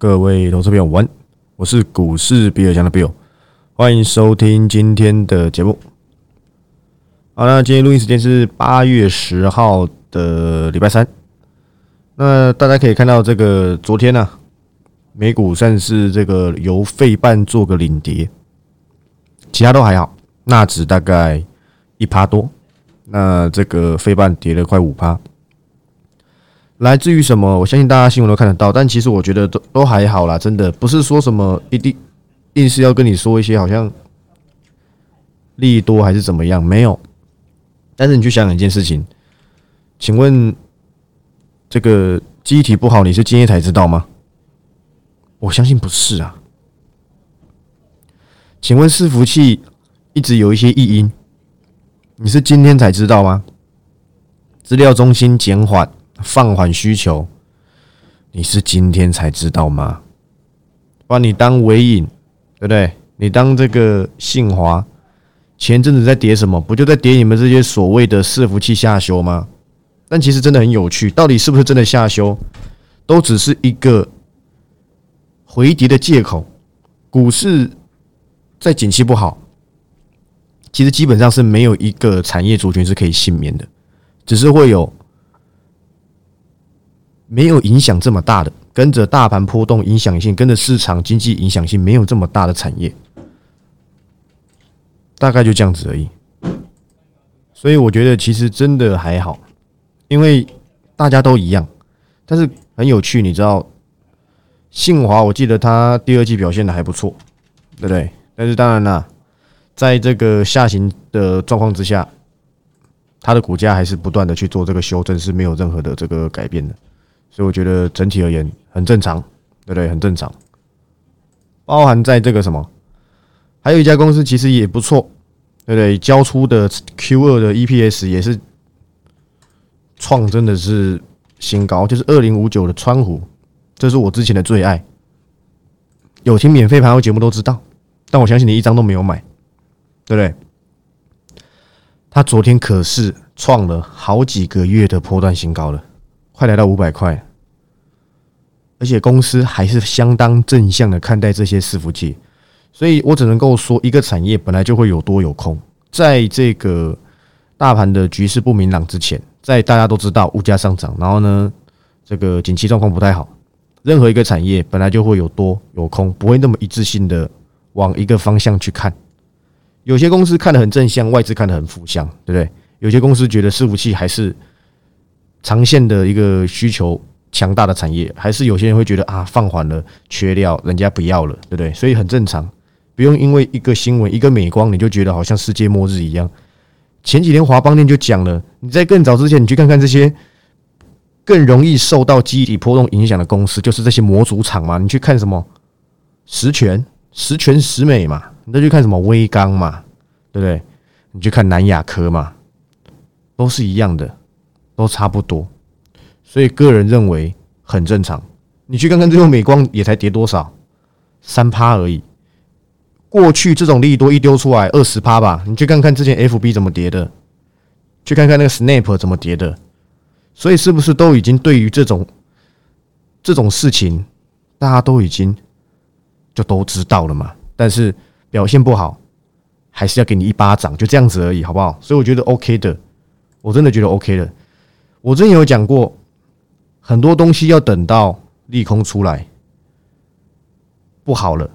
各位投资朋友，晚，我是股市比尔强的 Bill，欢迎收听今天的节目。好，那今天录音时间是八月十号的礼拜三。那大家可以看到，这个昨天呢，美股算是这个由费半做个领跌，其他都还好，纳指大概一趴多，那这个费半跌了快五趴。来自于什么？我相信大家新闻都看得到，但其实我觉得都都还好啦，真的不是说什么一定硬是要跟你说一些好像利益多还是怎么样，没有。但是你去想想一件事情，请问这个机体不好，你是今天才知道吗？我相信不是啊。请问伺服器一直有一些异音，你是今天才知道吗？资料中心减缓。放缓需求，你是今天才知道吗？把你当尾影，对不对？你当这个信华，前阵子在跌什么？不就在跌你们这些所谓的伺服器下修吗？但其实真的很有趣，到底是不是真的下修，都只是一个回跌的借口。股市在景气不好，其实基本上是没有一个产业族群是可以幸免的，只是会有。没有影响这么大的，跟着大盘波动影响性，跟着市场经济影响性没有这么大的产业，大概就这样子而已。所以我觉得其实真的还好，因为大家都一样。但是很有趣，你知道，信华我记得它第二季表现的还不错，对不对？但是当然啦，在这个下行的状况之下，它的股价还是不断的去做这个修正，是没有任何的这个改变的。所以我觉得整体而言很正常，对不对？很正常。包含在这个什么，还有一家公司其实也不错，对不对？交出的 Q 二的 EPS 也是创真的是新高，就是二零五九的川湖，这是我之前的最爱。有听免费盘后节目都知道，但我相信你一张都没有买，对不对？他昨天可是创了好几个月的波段新高了。快来到五百块，而且公司还是相当正向的看待这些伺服器，所以我只能够说，一个产业本来就会有多有空。在这个大盘的局势不明朗之前，在大家都知道物价上涨，然后呢，这个景气状况不太好，任何一个产业本来就会有多有空，不会那么一致性的往一个方向去看。有些公司看得很正向，外资看得很负向，对不对？有些公司觉得伺服器还是。长线的一个需求强大的产业，还是有些人会觉得啊放缓了，缺料，人家不要了，对不对？所以很正常，不用因为一个新闻、一个美光，你就觉得好像世界末日一样。前几天华邦店就讲了，你在更早之前，你去看看这些更容易受到机体波动影响的公司，就是这些模组厂嘛。你去看什么十全、十全十美嘛，你再去看什么微刚嘛，对不对？你去看南亚科嘛，都是一样的。都差不多，所以个人认为很正常。你去看看最后美光也才跌多少，三趴而已。过去这种利多一丢出来二十趴吧，你去看看之前 FB 怎么跌的，去看看那个 Snap 怎么跌的。所以是不是都已经对于这种这种事情，大家都已经就都知道了嘛？但是表现不好，还是要给你一巴掌，就这样子而已，好不好？所以我觉得 OK 的，我真的觉得 OK 的。我之前有讲过，很多东西要等到利空出来不好了，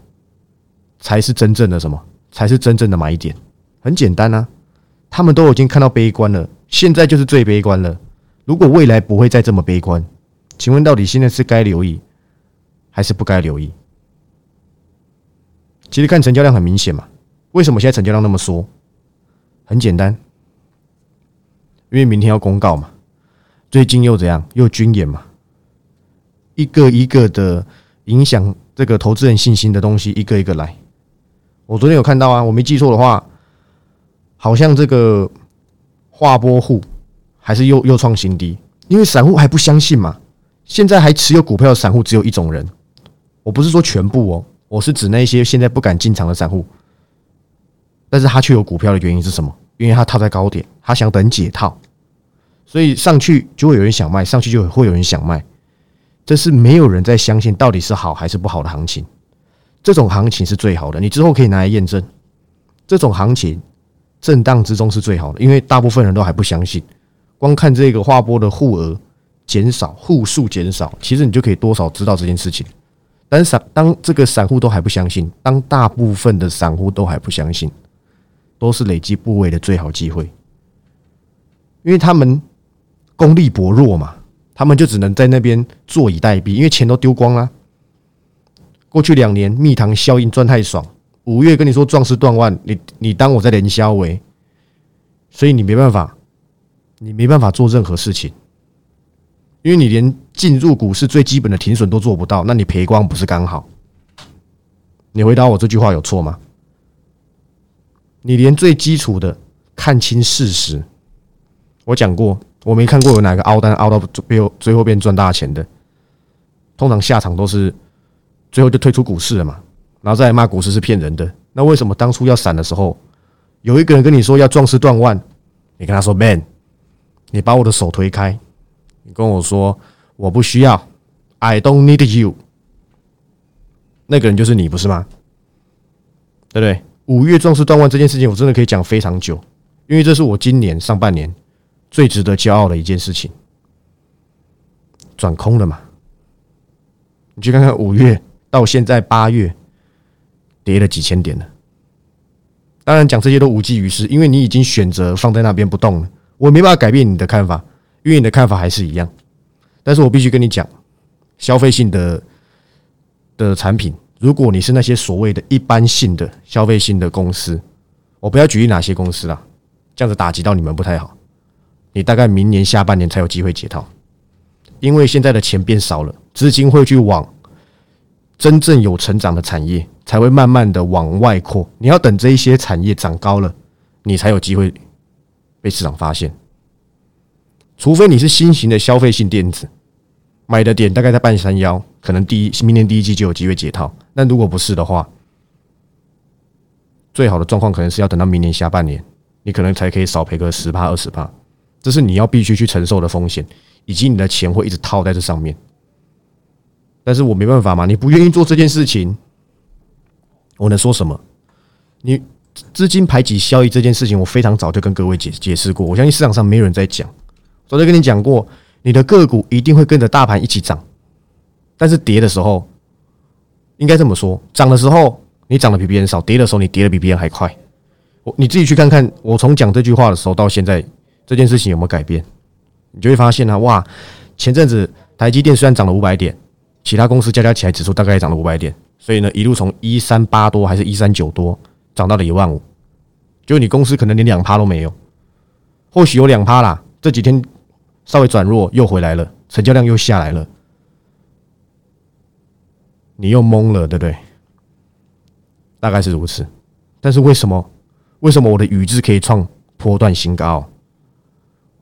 才是真正的什么？才是真正的买点。很简单啊，他们都已经看到悲观了，现在就是最悲观了。如果未来不会再这么悲观，请问到底现在是该留意还是不该留意？其实看成交量很明显嘛。为什么现在成交量那么缩？很简单，因为明天要公告嘛。最近又怎样？又军演嘛？一个一个的影响这个投资人信心的东西，一个一个来。我昨天有看到啊，我没记错的话，好像这个划拨户还是又又创新低，因为散户还不相信嘛。现在还持有股票的散户只有一种人，我不是说全部哦，我是指那些现在不敢进场的散户。但是他却有股票的原因是什么？因为他套在高点，他想等解套。所以上去就会有人想卖，上去就会有人想卖。这是没有人在相信到底是好还是不好的行情。这种行情是最好的，你之后可以拿来验证。这种行情震荡之中是最好的，因为大部分人都还不相信。光看这个划波的户额减少、户数减少，其实你就可以多少知道这件事情。但是散当这个散户都还不相信，当大部分的散户都还不相信，都是累积部位的最好机会，因为他们功力薄弱嘛，他们就只能在那边坐以待毙，因为钱都丢光了。过去两年蜜糖效应赚太爽，五月跟你说壮士断腕，你你当我在连销为，所以你没办法，你没办法做任何事情，因为你连进入股市最基本的停损都做不到，那你赔光不是刚好？你回答我这句话有错吗？你连最基础的看清事实，我讲过，我没看过有哪个凹单凹到最后最后变赚大钱的，通常下场都是。最后就退出股市了嘛，然后再骂股市是骗人的。那为什么当初要闪的时候，有一个人跟你说要壮士断腕，你跟他说 “man”，你把我的手推开，你跟我说我不需要，I don't need you，那个人就是你不是吗？对不对？五月壮士断腕这件事情，我真的可以讲非常久，因为这是我今年上半年最值得骄傲的一件事情，转空了嘛？你去看看五月。到现在八月跌了几千点了，当然讲这些都无济于事，因为你已经选择放在那边不动了。我没办法改变你的看法，因为你的看法还是一样。但是我必须跟你讲，消费性的的产品，如果你是那些所谓的一般性的消费性的公司，我不要举例哪些公司啦，这样子打击到你们不太好。你大概明年下半年才有机会解套，因为现在的钱变少了，资金会去往。真正有成长的产业才会慢慢的往外扩，你要等这一些产业涨高了，你才有机会被市场发现。除非你是新型的消费性电子，买的点大概在半山腰，可能第一明年第一季就有机会解套。那如果不是的话，最好的状况可能是要等到明年下半年，你可能才可以少赔个十帕二十帕，这是你要必须去承受的风险，以及你的钱会一直套在这上面。但是我没办法嘛，你不愿意做这件事情，我能说什么？你资金排挤效益这件事情，我非常早就跟各位解解释过。我相信市场上没有人在讲，早就跟你讲过，你的个股一定会跟着大盘一起涨，但是跌的时候，应该这么说，涨的时候你涨的比别人少，跌的时候你跌的比别人还快。我你自己去看看，我从讲这句话的时候到现在，这件事情有没有改变？你就会发现啊，哇，前阵子台积电虽然涨了五百点。其他公司加加起来指数大概也涨了五百点，所以呢，一路从一三八多还是一三九多涨到了一万五，就你公司可能连两趴都没有，或许有两趴啦。这几天稍微转弱又回来了，成交量又下来了，你又懵了，对不对？大概是如此。但是为什么？为什么我的宇智可以创波段新高？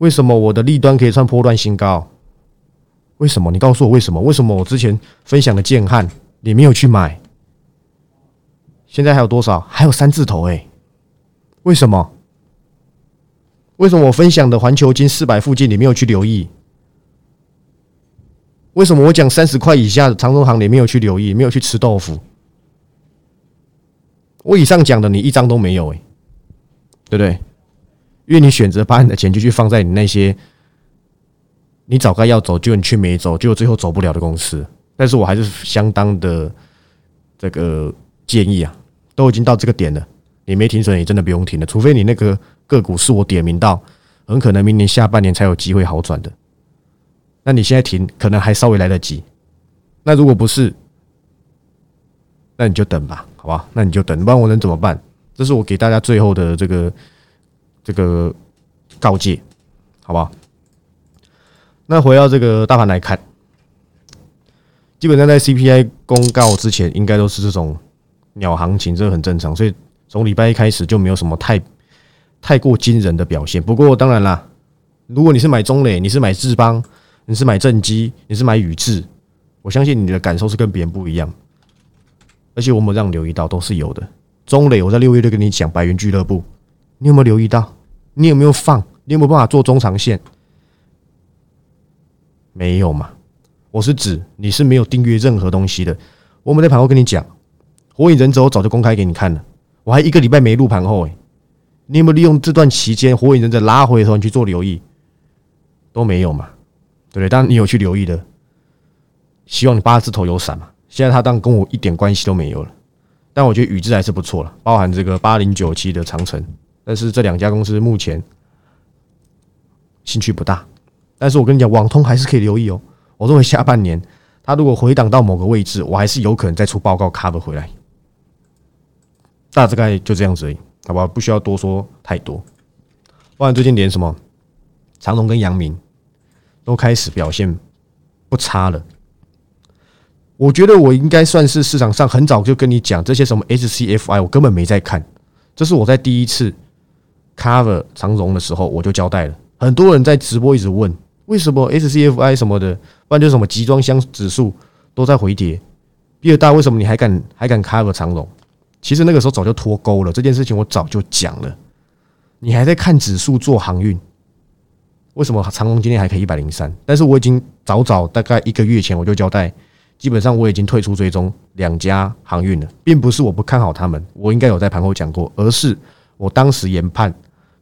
为什么我的利端可以创波段新高？为什么？你告诉我为什么？为什么我之前分享的建汉你没有去买？现在还有多少？还有三字头哎？为什么？为什么我分享的环球金四百附近你没有去留意？为什么我讲三十块以下的长中行你没有去留意？没有去吃豆腐？我以上讲的你一张都没有哎，对不对？因为你选择把你的钱就去放在你那些。你早该要走，就你却没走，就最后走不了的公司。但是我还是相当的这个建议啊，都已经到这个点了，你没停损，你真的不用停了。除非你那个个股是我点名到，很可能明年下半年才有机会好转的。那你现在停，可能还稍微来得及。那如果不是，那你就等吧，好吧？那你就等，不然我能怎么办？这是我给大家最后的这个这个告诫，好不好？那回到这个大盘来看，基本上在 CPI 公告之前，应该都是这种鸟行情，这个很正常。所以从礼拜一开始就没有什么太太过惊人的表现。不过当然啦，如果你是买中磊，你是买智邦，你是买正基，你是买宇智，我相信你的感受是跟别人不一样。而且我们让留意到都是有的。中磊，我在六月就跟你讲白云俱乐部，你有没有留意到？你有没有放？你有没有办法做中长线？没有嘛？我是指你是没有订阅任何东西的。我们在盘后跟你讲，火影忍者我早就公开给你看了，我还一个礼拜没录盘后诶，你有没有利用这段期间火影忍者拉回的时候你去做留意？都没有嘛，对不对？当然你有去留意的，希望你八字头有闪嘛。现在他当跟我一点关系都没有了，但我觉得宇智还是不错了，包含这个八零九七的长城，但是这两家公司目前兴趣不大。但是我跟你讲，网通还是可以留意哦。我认为下半年它如果回档到某个位置，我还是有可能再出报告 cover 回来。大致概就这样子而已，好吧？不需要多说太多。不然最近连什么长隆跟阳明都开始表现不差了。我觉得我应该算是市场上很早就跟你讲这些什么 HCFI，我根本没在看。这是我在第一次 cover 长荣的时候我就交代了，很多人在直播一直问。为什么 SCFI 什么的，不然就什么集装箱指数都在回跌？比尔大为什么你还敢还敢 cover 长荣？其实那个时候早就脱钩了，这件事情我早就讲了。你还在看指数做航运？为什么长龙今天还可以一百零三？但是我已经早早大概一个月前我就交代，基本上我已经退出追踪两家航运了，并不是我不看好他们，我应该有在盘后讲过，而是我当时研判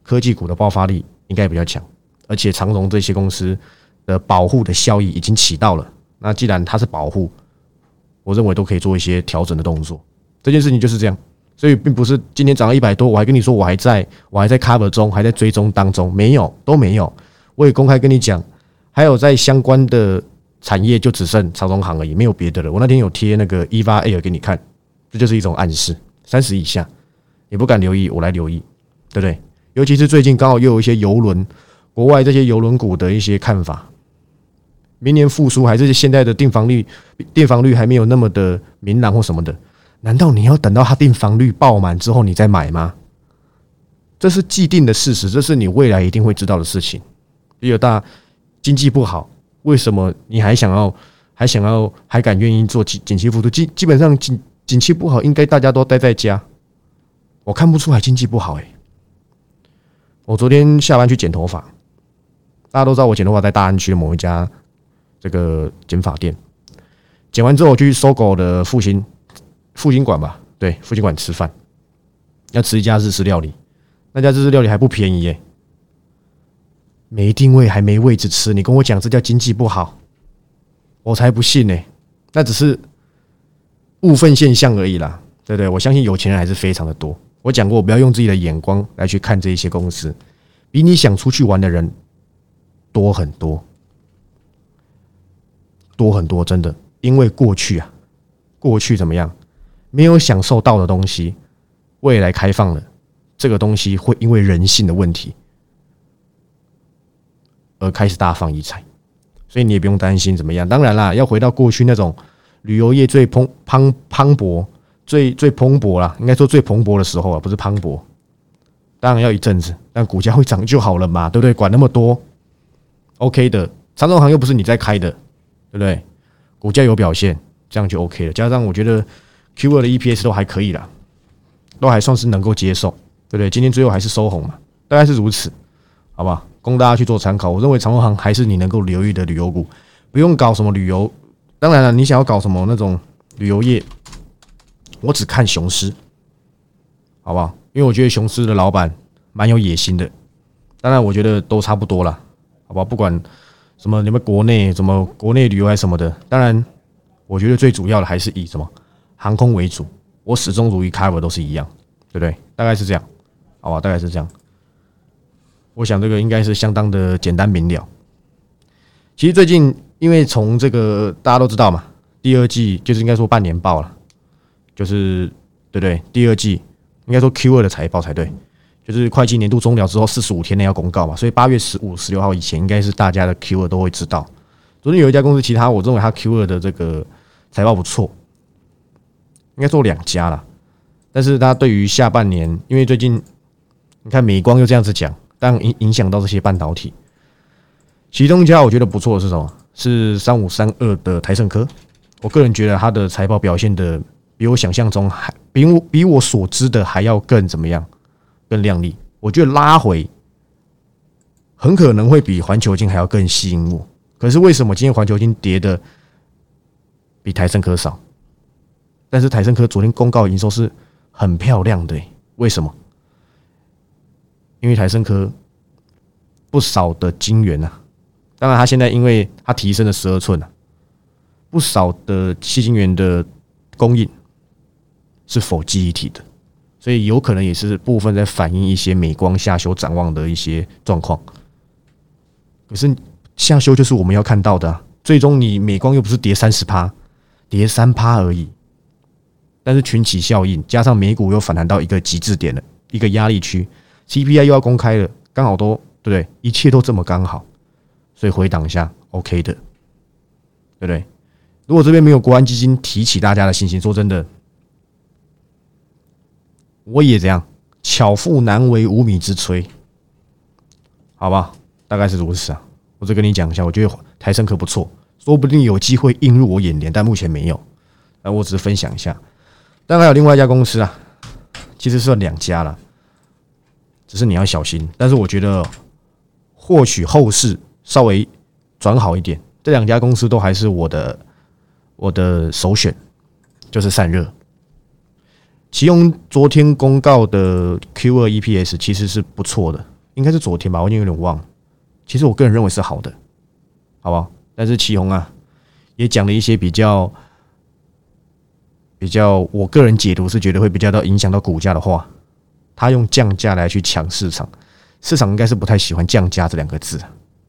科技股的爆发力应该比较强。而且长荣这些公司的保护的效益已经起到了。那既然它是保护，我认为都可以做一些调整的动作。这件事情就是这样，所以并不是今天涨到一百多，我还跟你说我还在我还在 cover 中，还在追踪当中，没有都没有。我也公开跟你讲，还有在相关的产业就只剩长荣行而已，没有别的了。我那天有贴那个 EVA Air 给你看，这就是一种暗示。三十以下也不敢留意，我来留意，对不对？尤其是最近刚好又有一些游轮。国外这些邮轮股的一些看法，明年复苏还是现在的订房率，订房率还没有那么的明朗或什么的？难道你要等到它订房率爆满之后你再买吗？这是既定的事实，这是你未来一定会知道的事情。第二大经济不好，为什么你还想要还想要还敢愿意做景景气复苏？基基本上景景气不好，应该大家都待在家。我看不出来经济不好诶。我昨天下班去剪头发。大家都知道我剪头发在大安区的某一家这个剪发店，剪完之后我去搜狗的复兴复兴馆吧，对，复兴馆吃饭，要吃一家日式料理，那家日式料理还不便宜耶，没定位还没位置吃，你跟我讲这叫经济不好，我才不信呢，那只是部分现象而已啦，对不对？我相信有钱人还是非常的多，我讲过，不要用自己的眼光来去看这一些公司，比你想出去玩的人。多很多，多很多，真的，因为过去啊，过去怎么样，没有享受到的东西，未来开放了，这个东西会因为人性的问题而开始大放异彩，所以你也不用担心怎么样。当然啦，要回到过去那种旅游业最蓬蓬磅礴、最最蓬勃啦，应该说最蓬勃的时候啊，不是磅礴，当然要一阵子，但股价会涨就好了嘛，对不对？管那么多。OK 的，长荣行又不是你在开的，对不对？股价有表现，这样就 OK 了。加上我觉得 Q 二的 EPS 都还可以啦，都还算是能够接受，对不对？今天最后还是收红嘛，大概是如此，好吧？供大家去做参考。我认为长荣行还是你能够留意的旅游股，不用搞什么旅游。当然了，你想要搞什么那种旅游业，我只看雄狮，好不好？因为我觉得雄狮的老板蛮有野心的。当然，我觉得都差不多了。好吧，不管什么你们国内什么国内旅游还是什么的，当然，我觉得最主要的还是以什么航空为主。我始终如一 cover 都是一样，对不对？大概是这样，好吧，大概是这样。我想这个应该是相当的简单明了。其实最近因为从这个大家都知道嘛，第二季就是应该说半年报了，就是对对？第二季应该说 Q 二的财报才对。就是会计年度终了之后四十五天内要公告嘛，所以八月十五、十六号以前应该是大家的 Q 二都会知道。昨天有一家公司，其他我认为它 Q 二的这个财报不错，应该做两家了。但是它对于下半年，因为最近你看美光又这样子讲，但影影响到这些半导体，其中一家我觉得不错是什么？是三五三二的台盛科。我个人觉得它的财报表现的比我想象中还比我比我所知的还要更怎么样？更亮丽，我觉得拉回很可能会比环球金还要更吸引我。可是为什么今天环球金跌的比台盛科少，但是台盛科昨天公告营收是很漂亮的，为什么？因为台盛科不少的晶圆啊，当然它现在因为它提升了十二寸啊，不少的细晶圆的供应是否记忆体的，所以有可能也是部分在反映一些美光下修展望的一些状况。可是下修就是我们要看到的，最终你美光又不是跌三十趴，跌三趴而已。但是群起效应加上美股又反弹到一个极致点了，一个压力区，CPI 又要公开了，刚好都对不对？一切都这么刚好，所以回档一下 OK 的，对不对？如果这边没有国安基金提起大家的信心，说真的，我也这样，巧妇难为无米之炊，好吧？大概是如此啊。我再跟你讲一下，我觉得台升可不错，说不定有机会映入我眼帘，但目前没有。那我只是分享一下。当然还有另外一家公司啊，其实算两家了，只是你要小心。但是我觉得或许后市稍微转好一点，这两家公司都还是我的我的首选，就是散热。其用昨天公告的 Q 二 EPS 其实是不错的，应该是昨天吧，我已经有点忘了。其实我个人认为是好的，好不好？但是祁宏啊，也讲了一些比较。比较，我个人解读是觉得会比较到影响到股价的话，他用降价来去抢市场，市场应该是不太喜欢降价这两个字，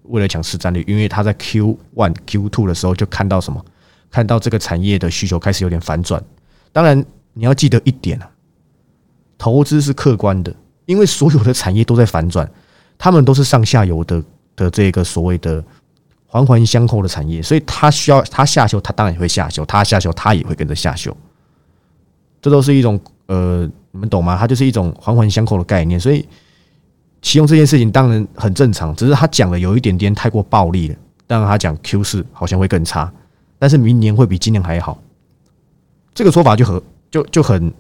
为了抢市占率，因为他在 Q one、Q two 的时候就看到什么，看到这个产业的需求开始有点反转。当然，你要记得一点啊，投资是客观的，因为所有的产业都在反转，他们都是上下游的的这个所谓的环环相扣的产业，所以它需要它下修，它当然也会下修，它下修，它也会跟着下修。这都是一种呃，你们懂吗？它就是一种环环相扣的概念，所以启用这件事情当然很正常，只是他讲的有一点点太过暴力了。当然他讲 Q 四好像会更差，但是明年会比今年还好。这个说法就很就就很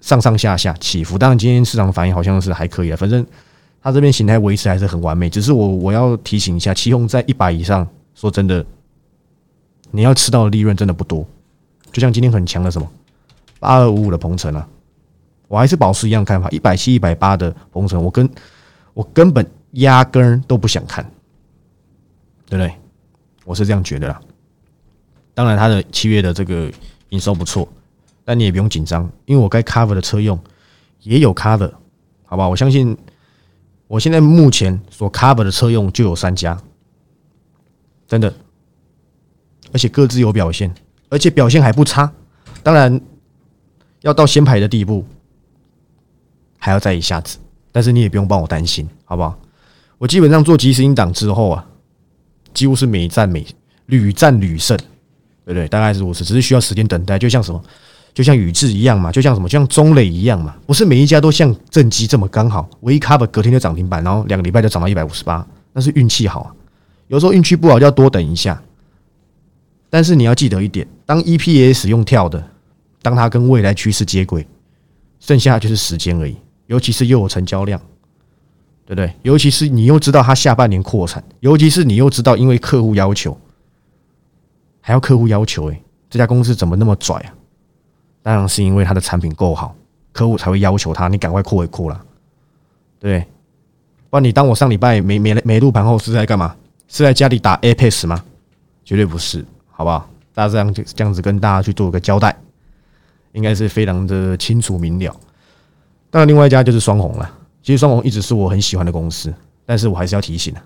上上下下起伏。当然今天市场反应好像是还可以的，反正他这边形态维持还是很完美。只是我我要提醒一下，启用在一百以上，说真的，你要吃到的利润真的不多。就像今天很强的什么？八二五五的鹏程啊，我还是保持一样看法。一百七、一百八的鹏程，我跟我根本压根都不想看，对不对？我是这样觉得啦。当然，它的七月的这个营收不错，但你也不用紧张，因为我该 cover 的车用也有 cover，好吧？我相信我现在目前所 cover 的车用就有三家，真的，而且各自有表现，而且表现还不差。当然。要到先排的地步，还要再一下子，但是你也不用帮我担心，好不好？我基本上做即时音档之后啊，几乎是每战每屡战屡胜，对不对？大概是如此，只是需要时间等待。就像什么，就像宇智一样嘛，就像什么，就像中磊一样嘛，不是每一家都像正机这么刚好，唯一 cover 隔天就涨停板，然后两个礼拜就涨到一百五十八，那是运气好啊。有时候运气不好就要多等一下，但是你要记得一点，当 EPS 用跳的。当它跟未来趋势接轨，剩下就是时间而已。尤其是又有成交量，对不对？尤其是你又知道它下半年扩产，尤其是你又知道因为客户要求，还要客户要求，诶，这家公司怎么那么拽啊？当然是因为它的产品够好，客户才会要求他。你赶快扩一扩啦，对？不然你当我上礼拜没没没录盘后是在干嘛？是在家里打 Apex 吗？绝对不是，好不好？大家这样这样子跟大家去做一个交代。应该是非常的清楚明了。当然，另外一家就是双红了。其实双红一直是我很喜欢的公司，但是我还是要提醒啊，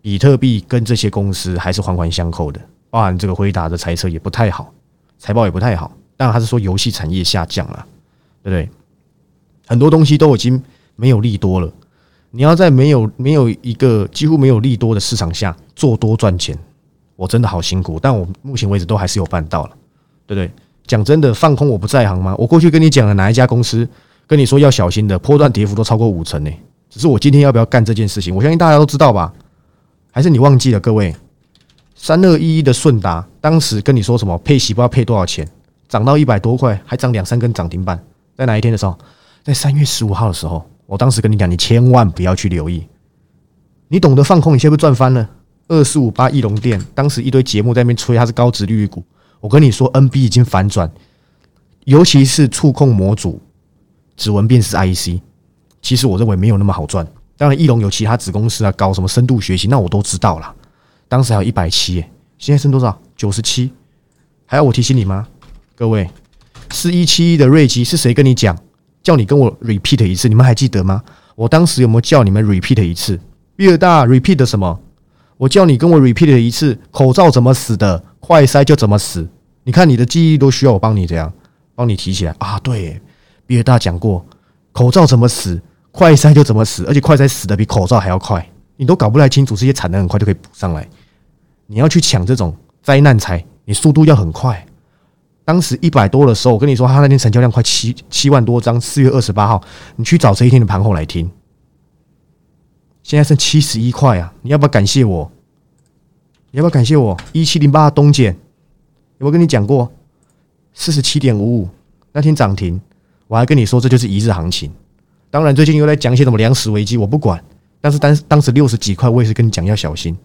比特币跟这些公司还是环环相扣的。包含这个辉达的财测也不太好，财报也不太好。当然，他是说游戏产业下降了，对不对？很多东西都已经没有利多了。你要在没有没有一个几乎没有利多的市场下做多赚钱，我真的好辛苦。但我目前为止都还是有办到了，对不对？讲真的，放空我不在行吗？我过去跟你讲了哪一家公司，跟你说要小心的，波段跌幅都超过五成呢。只是我今天要不要干这件事情，我相信大家都知道吧？还是你忘记了？各位，三二一一的顺达，当时跟你说什么配息不知道配多少钱，涨到一百多块，还涨两三根涨停板，在哪一天的时候？在三月十五号的时候，我当时跟你讲，你千万不要去留意。你懂得放空，你现在不赚翻了？二四五八翼龙店，当时一堆节目在那边吹它是高值利率股。我跟你说，NB 已经反转，尤其是触控模组、指纹辨识 I E C，其实我认为没有那么好赚。当然，翼龙有其他子公司啊，搞什么深度学习，那我都知道啦。当时还有一百七，现在剩多少？九十七。还要我提醒你吗？各位，四一七一的瑞吉是谁跟你讲？叫你跟我 repeat 一次，你们还记得吗？我当时有没有叫你们 repeat 一次？比尔大 repeat 什么？我叫你跟我 repeat 一次，口罩怎么死的？快塞就怎么死？你看你的记忆都需要我帮你这样，帮你提起来啊？对，比尔大讲过，口罩怎么死？快筛就怎么死，而且快筛死的比口罩还要快，你都搞不太清楚，这些产能很快就可以补上来。你要去抢这种灾难财，你速度要很快。当时一百多的时候，我跟你说，他那天成交量快七七万多张，四月二十八号，你去找这一天的盘后来听。现在剩七十一块啊，你要不要感谢我？你要不要感谢我？一七零八东碱，有没有跟你讲过？四十七点五五那天涨停，我还跟你说这就是一日行情。当然，最近又在讲一些什么粮食危机，我不管。但是当当时六十几块，我也是跟你讲要小心。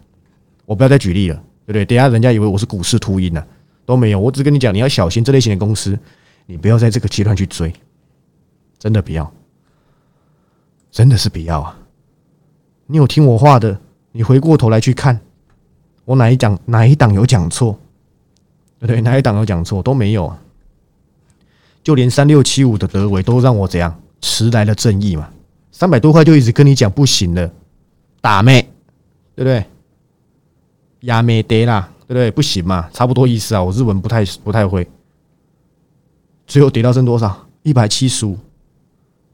我不要再举例了，对不对？等下人家以为我是股市秃鹰呢，都没有。我只跟你讲，你要小心这类型的公司，你不要在这个阶段去追，真的不要，真的是不要啊！你有听我话的，你回过头来去看，我哪一讲哪一档有讲错，对不对？哪一档有讲错都没有啊，就连三六七五的德维都让我怎样？迟来了正义嘛，三百多块就一直跟你讲不行了，打妹，对不对？压妹跌啦，对不对？不行嘛，差不多意思啊。我日文不太不太会，最后跌到剩多少？一百七十五，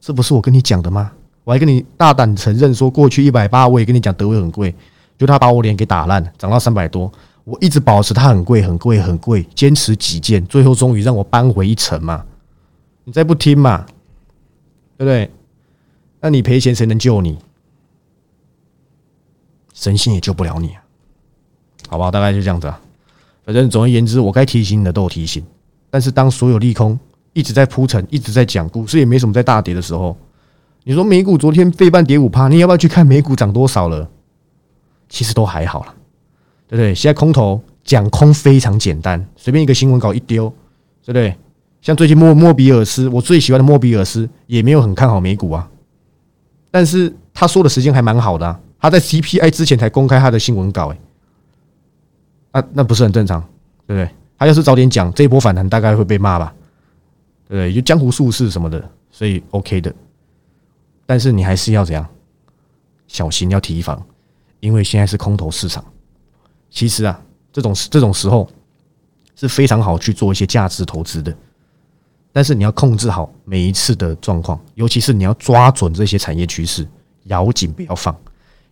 这不是我跟你讲的吗？我还跟你大胆承认说，过去一百八我也跟你讲德威很贵，就他把我脸给打烂，涨到三百多，我一直保持它很贵很贵很贵，坚持己见，最后终于让我扳回一城嘛。你再不听嘛？对不对？那你赔钱谁能救你？神仙也救不了你啊！好吧，大概就这样子啊。反正总而言之，我该提醒你的都有提醒。但是当所有利空一直在铺陈、一直在讲，股市也没什么在大跌的时候，你说美股昨天费半跌五趴，你要不要去看美股涨多少了？其实都还好了，对不对？现在空头讲空非常简单，随便一个新闻稿一丢，对不对？像最近莫莫比尔斯，我最喜欢的莫比尔斯也没有很看好美股啊，但是他说的时间还蛮好的，他在 CPI 之前才公开他的新闻稿，哎，啊，那不是很正常，对不对？他要是早点讲，这一波反弹大概会被骂吧，对不对？就江湖术士什么的，所以 OK 的，但是你还是要怎样小心，要提防，因为现在是空头市场。其实啊，这种这种时候是非常好去做一些价值投资的。但是你要控制好每一次的状况，尤其是你要抓准这些产业趋势，咬紧不要放。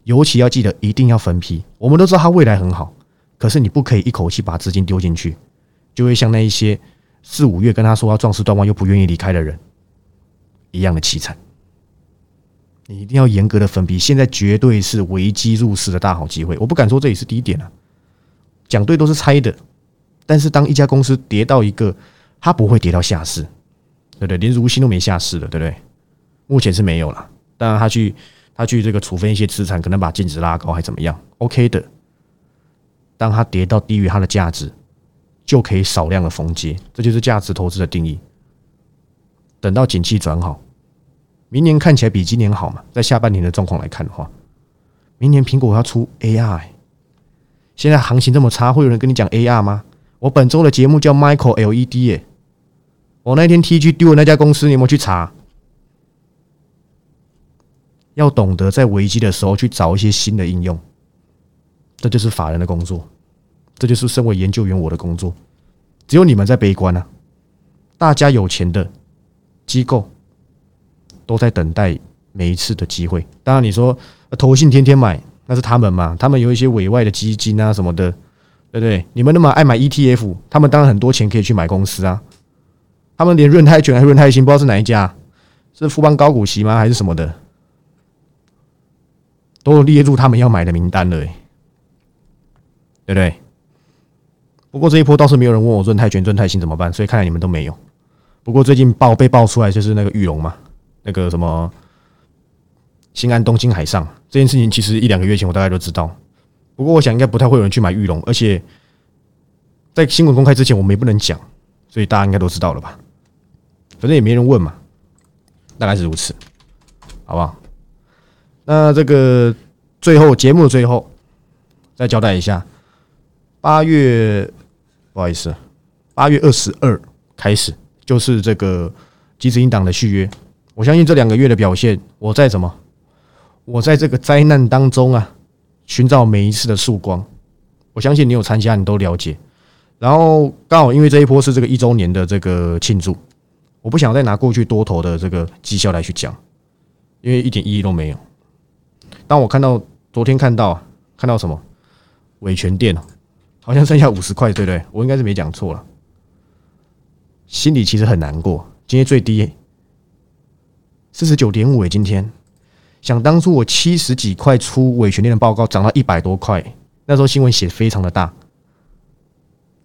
尤其要记得一定要分批。我们都知道它未来很好，可是你不可以一口气把资金丢进去，就会像那一些四五月跟他说要壮士断腕又不愿意离开的人一样的凄惨。你一定要严格的分批。现在绝对是危机入市的大好机会。我不敢说这里是低点啊，讲对都是猜的。但是当一家公司跌到一个。它不会跌到下市，对不对？连如新都没下市了，对不对？目前是没有了。当然，他去他去这个处分一些资产，可能把净值拉高，还怎么样？OK 的。当它跌到低于它的价值，就可以少量的逢接，这就是价值投资的定义。等到景气转好，明年看起来比今年好嘛？在下半年的状况来看的话，明年苹果要出 AR，现在行情这么差，会有人跟你讲 AR 吗？我本周的节目叫 Michael LED 耶。我那天 T G 丢的那家公司，你有没有去查？要懂得在危机的时候去找一些新的应用，这就是法人的工作，这就是身为研究员我的工作。只有你们在悲观啊！大家有钱的机构都在等待每一次的机会。当然，你说投信天天买，那是他们嘛？他们有一些委外的基金啊什么的，对不对？你们那么爱买 E T F，他们当然很多钱可以去买公司啊。他们连润泰全还是润泰新，不知道是哪一家，是富邦高股息吗？还是什么的，都列入他们要买的名单了，对不对？不过这一波倒是没有人问我润泰全、润泰新怎么办，所以看来你们都没有。不过最近爆被爆出来就是那个玉龙嘛，那个什么新安东京海上这件事情，其实一两个月前我大概都知道。不过我想应该不太会有人去买玉龙，而且在新闻公开之前，我们也不能讲，所以大家应该都知道了吧？反正也没人问嘛，大概是如此，好不好？那这个最后节目的最后再交代一下，八月不好意思，八月二十二开始就是这个集资英党的续约。我相信这两个月的表现，我在什么？我在这个灾难当中啊，寻找每一次的曙光。我相信你有参加，你都了解。然后刚好因为这一波是这个一周年的这个庆祝，我不想再拿过去多头的这个绩效来去讲，因为一点意义都没有。当我看到昨天看到看到什么伟权店哦，好像剩下五十块，对不对？我应该是没讲错了，心里其实很难过。今天最低四十九点五，今天想当初我七十几块出伟权店的报告，涨到一百多块。那时候新闻写非常的大，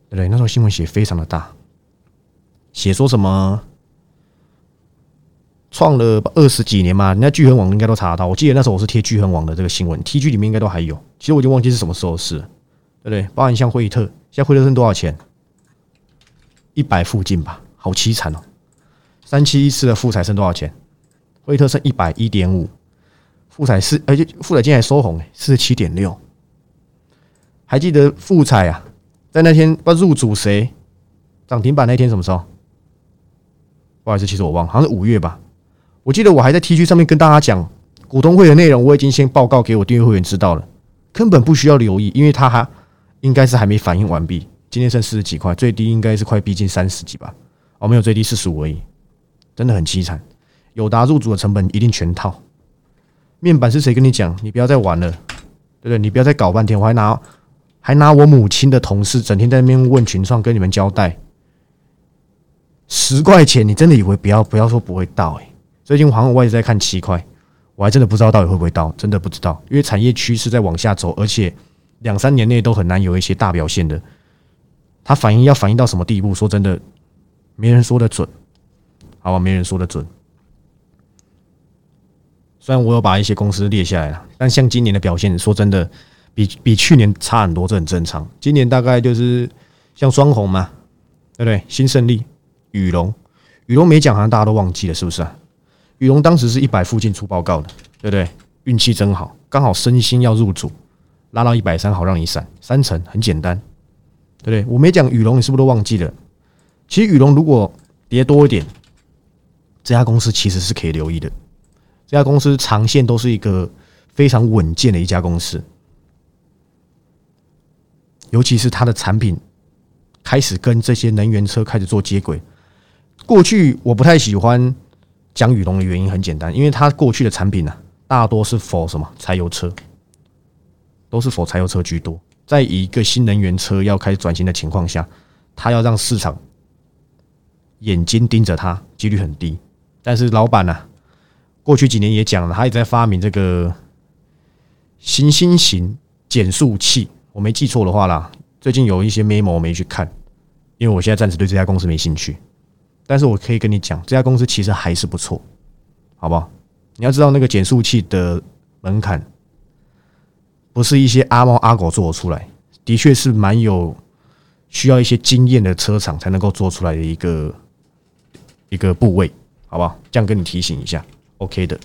对不对？那时候新闻写非常的大，写说什么创了二十几年嘛，人家聚恒网应该都查得到。我记得那时候我是贴聚恒网的这个新闻，T G 里面应该都还有。其实我已经忘记是什么时候的事，对对不对？包含像惠特，现在惠特剩多少钱？一百附近吧，好凄惨哦！三七一四的富彩剩多少钱？惠特剩一百一点五，富彩是而且富彩今天还收红，四十七点六。还记得富彩啊，在那天不入主谁涨停板那天什么时候？不好意思，其实我忘了，好像是五月吧。我记得我还在 T 区上面跟大家讲股东会的内容，我已经先报告给我订阅会员知道了，根本不需要留意，因为他还应该是还没反应完毕。今天剩四十几块，最低应该是快逼近三十几吧？哦，没有最低四十五而已，真的很凄惨。友达入主的成本一定全套。面板是谁跟你讲？你不要再玩了，对不对？你不要再搞半天，我还拿。还拿我母亲的同事整天在那边问群创，跟你们交代十块钱，你真的以为不要不要说不会到？哎，最近好像我一直在看七块，我还真的不知道到底会不会到，真的不知道，因为产业趋势在往下走，而且两三年内都很难有一些大表现的。它反应要反应到什么地步？说真的，没人说的准，好吧，没人说的准。虽然我有把一些公司列下来了，但像今年的表现，说真的。比比去年差很多，这很正常。今年大概就是像双红嘛，对不对？新胜利、宇龙、宇龙没讲，好像大家都忘记了，是不是啊？宇龙当时是一百附近出报告的，对不对？运气真好，刚好身心要入主，拉到一百三，好让你闪三成，很简单，对不对？我没讲宇龙，你是不是都忘记了？其实宇龙如果跌多一点，这家公司其实是可以留意的。这家公司长线都是一个非常稳健的一家公司。尤其是它的产品开始跟这些能源车开始做接轨。过去我不太喜欢讲宇龙的原因很简单，因为它过去的产品呢，大多是否什么柴油车，都是否柴油车居多。在一个新能源车要开始转型的情况下，他要让市场眼睛盯着他，几率很低。但是老板呢，过去几年也讲了，他也在发明这个行星型减速器。我没记错的话啦，最近有一些 memo 我没去看，因为我现在暂时对这家公司没兴趣。但是我可以跟你讲，这家公司其实还是不错，好不好？你要知道那个减速器的门槛，不是一些阿猫阿狗做出来，的确是蛮有需要一些经验的车厂才能够做出来的一个一个部位，好不好？这样跟你提醒一下，OK 的。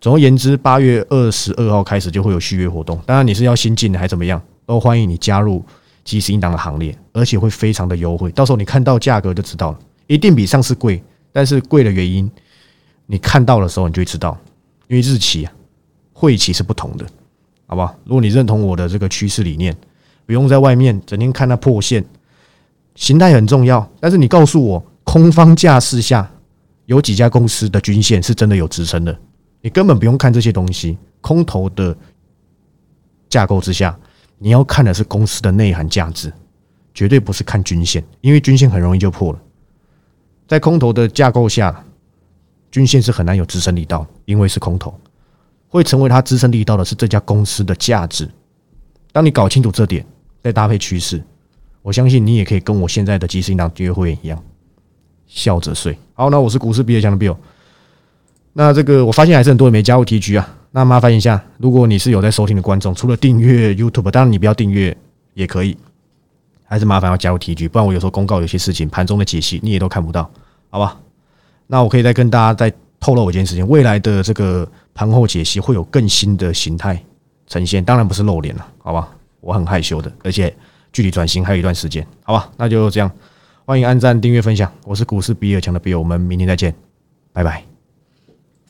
总而言之，八月二十二号开始就会有续约活动，当然你是要新进的还怎么样？都欢迎你加入基石应档的行列，而且会非常的优惠。到时候你看到价格就知道了，一定比上次贵。但是贵的原因，你看到的时候你就会知道，因为日期啊、会期是不同的，好吧？如果你认同我的这个趋势理念，不用在外面整天看那破线，形态很重要。但是你告诉我，空方架势下有几家公司的均线是真的有支撑的，你根本不用看这些东西。空头的架构之下。你要看的是公司的内涵价值，绝对不是看均线，因为均线很容易就破了。在空头的架构下，均线是很难有支撑力道，因为是空头，会成为它支撑力道的是这家公司的价值。当你搞清楚这点，再搭配趋势，我相信你也可以跟我现在的基金党约会一样，笑着睡。好，那我是股市毕业强的 Bill。那这个我发现还是很多人没加入 T G 啊。那麻烦一下，如果你是有在收听的观众，除了订阅 YouTube，当然你不要订阅也可以。还是麻烦要加入 T G，不然我有时候公告有些事情盘中的解析你也都看不到，好吧？那我可以再跟大家再透露一件事情，未来的这个盘后解析会有更新的形态呈现，当然不是露脸了，好吧？我很害羞的，而且距离转型还有一段时间，好吧？那就这样，欢迎按赞、订阅、分享，我是股市比尔强的比尔，我们明天再见，拜拜。